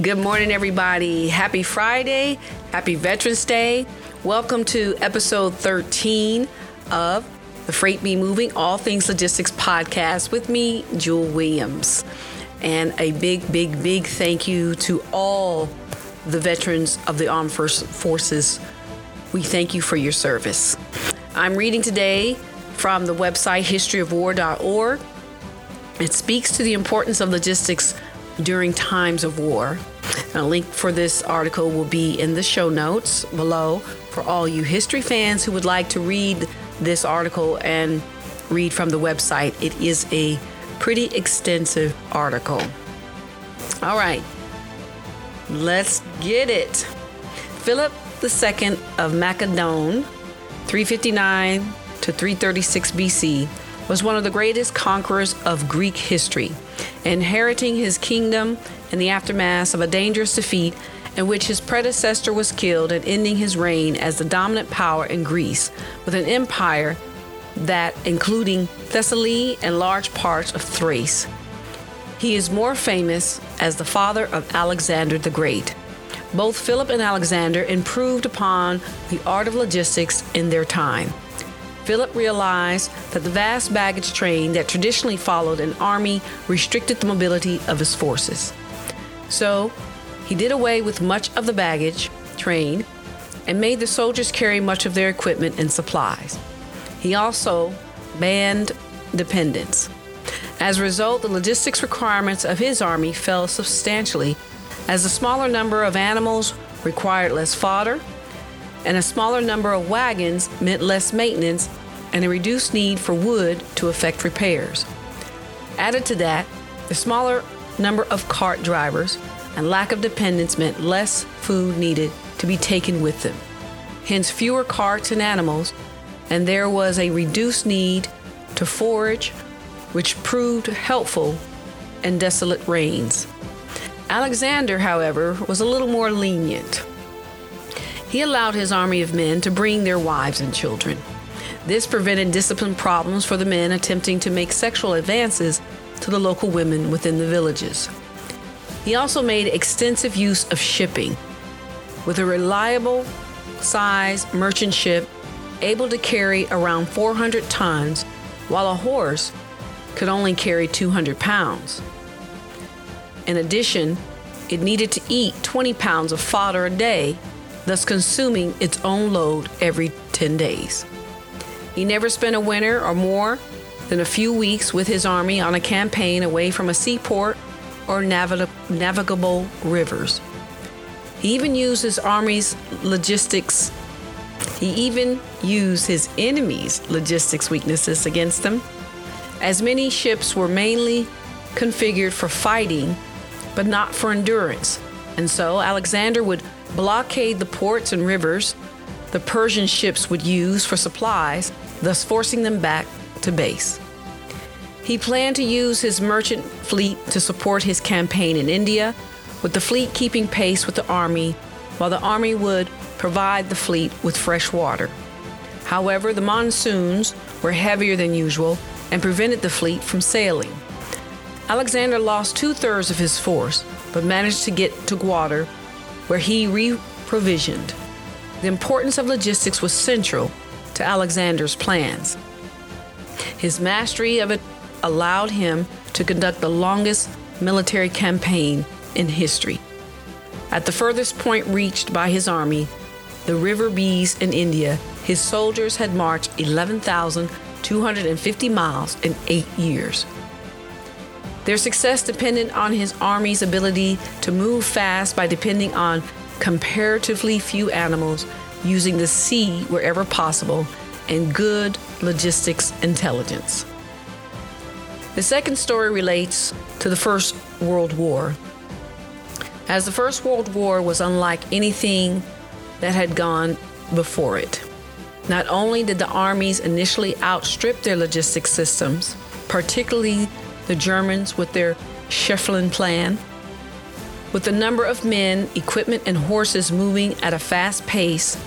Good morning, everybody. Happy Friday. Happy Veterans Day. Welcome to episode 13 of the Freight Be Moving All Things Logistics podcast with me, Jewel Williams. And a big, big, big thank you to all the veterans of the Armed Forces. We thank you for your service. I'm reading today from the website historyofwar.org. It speaks to the importance of logistics during times of war. A link for this article will be in the show notes below for all you history fans who would like to read this article and read from the website. It is a pretty extensive article. All right, let's get it. Philip II of Macedon, 359 to 336 BC, was one of the greatest conquerors of Greek history, inheriting his kingdom in the aftermath of a dangerous defeat in which his predecessor was killed and ending his reign as the dominant power in Greece, with an empire that including Thessaly and large parts of Thrace. He is more famous as the father of Alexander the Great. Both Philip and Alexander improved upon the art of logistics in their time. Philip realized that the vast baggage train that traditionally followed an army restricted the mobility of his forces. So, he did away with much of the baggage train and made the soldiers carry much of their equipment and supplies. He also banned dependents. As a result, the logistics requirements of his army fell substantially as a smaller number of animals required less fodder, and a smaller number of wagons meant less maintenance and a reduced need for wood to effect repairs. Added to that, the smaller number of cart drivers and lack of dependents meant less food needed to be taken with them. Hence, fewer carts and animals, and there was a reduced need to forage, which proved helpful in desolate rains. Alexander, however, was a little more lenient. He allowed his army of men to bring their wives and children. This prevented discipline problems for the men attempting to make sexual advances to the local women within the villages. He also made extensive use of shipping. With a reliable size merchant ship able to carry around 400 tons, while a horse could only carry 200 pounds. In addition, it needed to eat 20 pounds of fodder a day, thus consuming its own load every 10 days. He never spent a winter or more than a few weeks with his army on a campaign away from a seaport or navigable rivers. He even used his army's logistics. He even used his enemy's logistics weaknesses against them, as many ships were mainly configured for fighting, but not for endurance. And so Alexander would blockade the ports and rivers the Persian ships would use for supplies, thus forcing them back to base. He planned to use his merchant fleet to support his campaign in India, with the fleet keeping pace with the army, while the army would provide the fleet with fresh water. However, the monsoons were heavier than usual and prevented the fleet from sailing. Alexander lost two thirds of his force, but managed to get to Gwadar, where he reprovisioned. The importance of logistics was central to Alexander's plans. His mastery of it allowed him to conduct the longest military campaign in history. At the furthest point reached by his army, the River Beas in India, his soldiers had marched 11,250 miles in eight years. Their success depended on his army's ability to move fast by depending on comparatively few animals, using the sea wherever possible, and good logistics intelligence. The second story relates to the First World War. As the First World War was unlike anything that had gone before it. Not only did the armies initially outstrip their logistics systems, particularly the Germans with their Schlieffen Plan, with the number of men, equipment, and horses moving at a fast pace,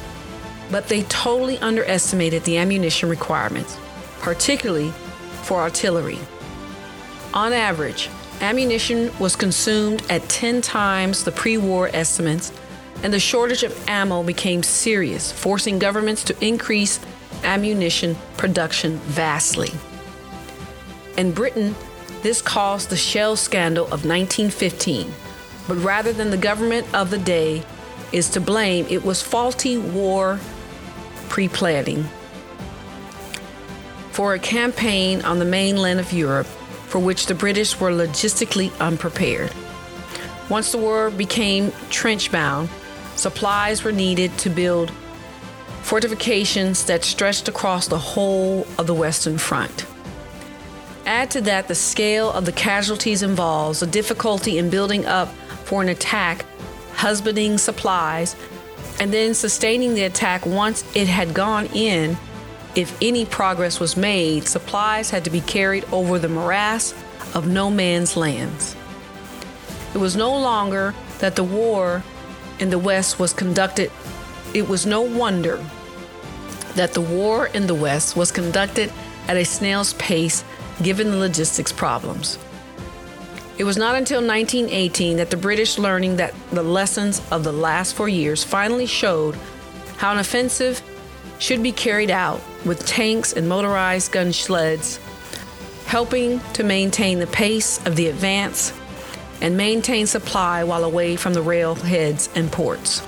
but they totally underestimated the ammunition requirements, particularly for artillery. On average, ammunition was consumed at 10 times the pre war estimates, and the shortage of ammo became serious, forcing governments to increase ammunition production vastly. In Britain, this caused the shell scandal of 1915. But rather than the government of the day is to blame, it was faulty war pre planning for a campaign on the mainland of Europe for which the British were logistically unprepared. Once the war became trench bound, supplies were needed to build fortifications that stretched across the whole of the Western Front. Add to that the scale of the casualties involved, the difficulty in building up for an attack, husbanding supplies, and then sustaining the attack once it had gone in. If any progress was made, supplies had to be carried over the morass of no man's lands. It was no longer that the war in the West was conducted, it was no wonder that the war in the West was conducted at a snail's pace given the logistics problems. It was not until 1918 that the British, learning that the lessons of the last four years, finally showed how an offensive should be carried out with tanks and motorized gun sleds, helping to maintain the pace of the advance and maintain supply while away from the railheads and ports.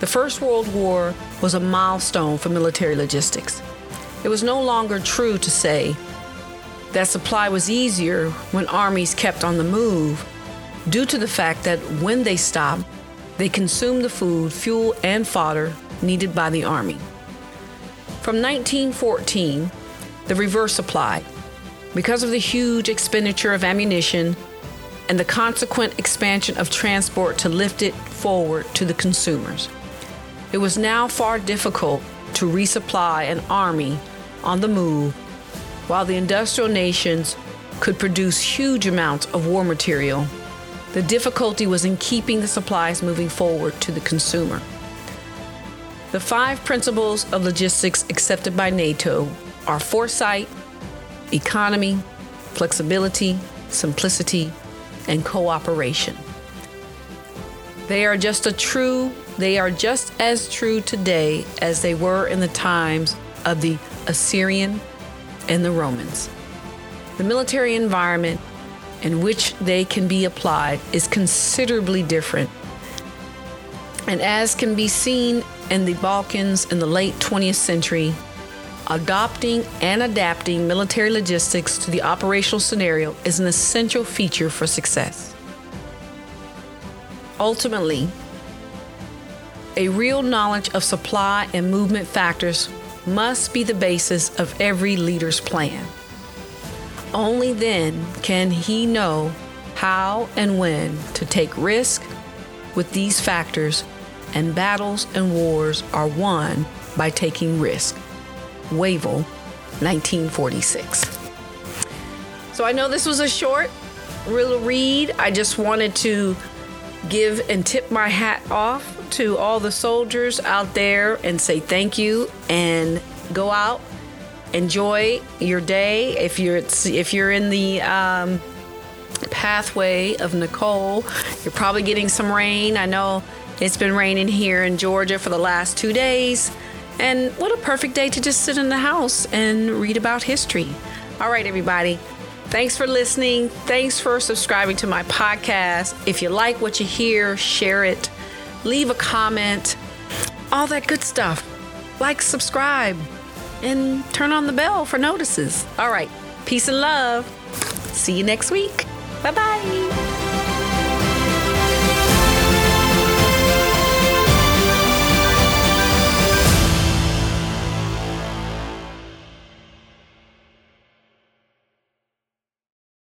The First World War was a milestone for military logistics. It was no longer true to say that supply was easier when armies kept on the move due to the fact that when they stopped, they consumed the food, fuel, and fodder needed by the army. From 1914, the reverse applied. Because of the huge expenditure of ammunition and the consequent expansion of transport to lift it forward to the consumers, it was now far difficult to resupply an army on the move while the industrial nations could produce huge amounts of war material, the difficulty was in keeping the supplies moving forward to the consumer. The five principles of logistics accepted by NATO are foresight, economy, flexibility, simplicity, and cooperation. They are just a true, they are just as true today as they were in the times of the Assyrian and the Romans. The military environment in which they can be applied is considerably different. And as can be seen in the Balkans in the late 20th century, adopting and adapting military logistics to the operational scenario is an essential feature for success. Ultimately, a real knowledge of supply and movement factors must be the basis of every leader's plan. Only then can he know how and when to take risk with these factors, and battles and wars are won by taking risk. Wavell, 1946. So I know this was a short little read. I just wanted to give and tip my hat off to all the soldiers out there and say thank you and go out enjoy your day. If you're if you're in the um, pathway of Nicole you're probably getting some rain. I know it's been raining here in Georgia for the last two days. And what a perfect day to just sit in the house and read about history. All right everybody. Thanks for listening. Thanks for subscribing to my podcast. If you like what you hear, share it leave a comment, all that good stuff. Like, subscribe, and turn on the bell for notices. All right, peace and love. See you next week. Bye bye.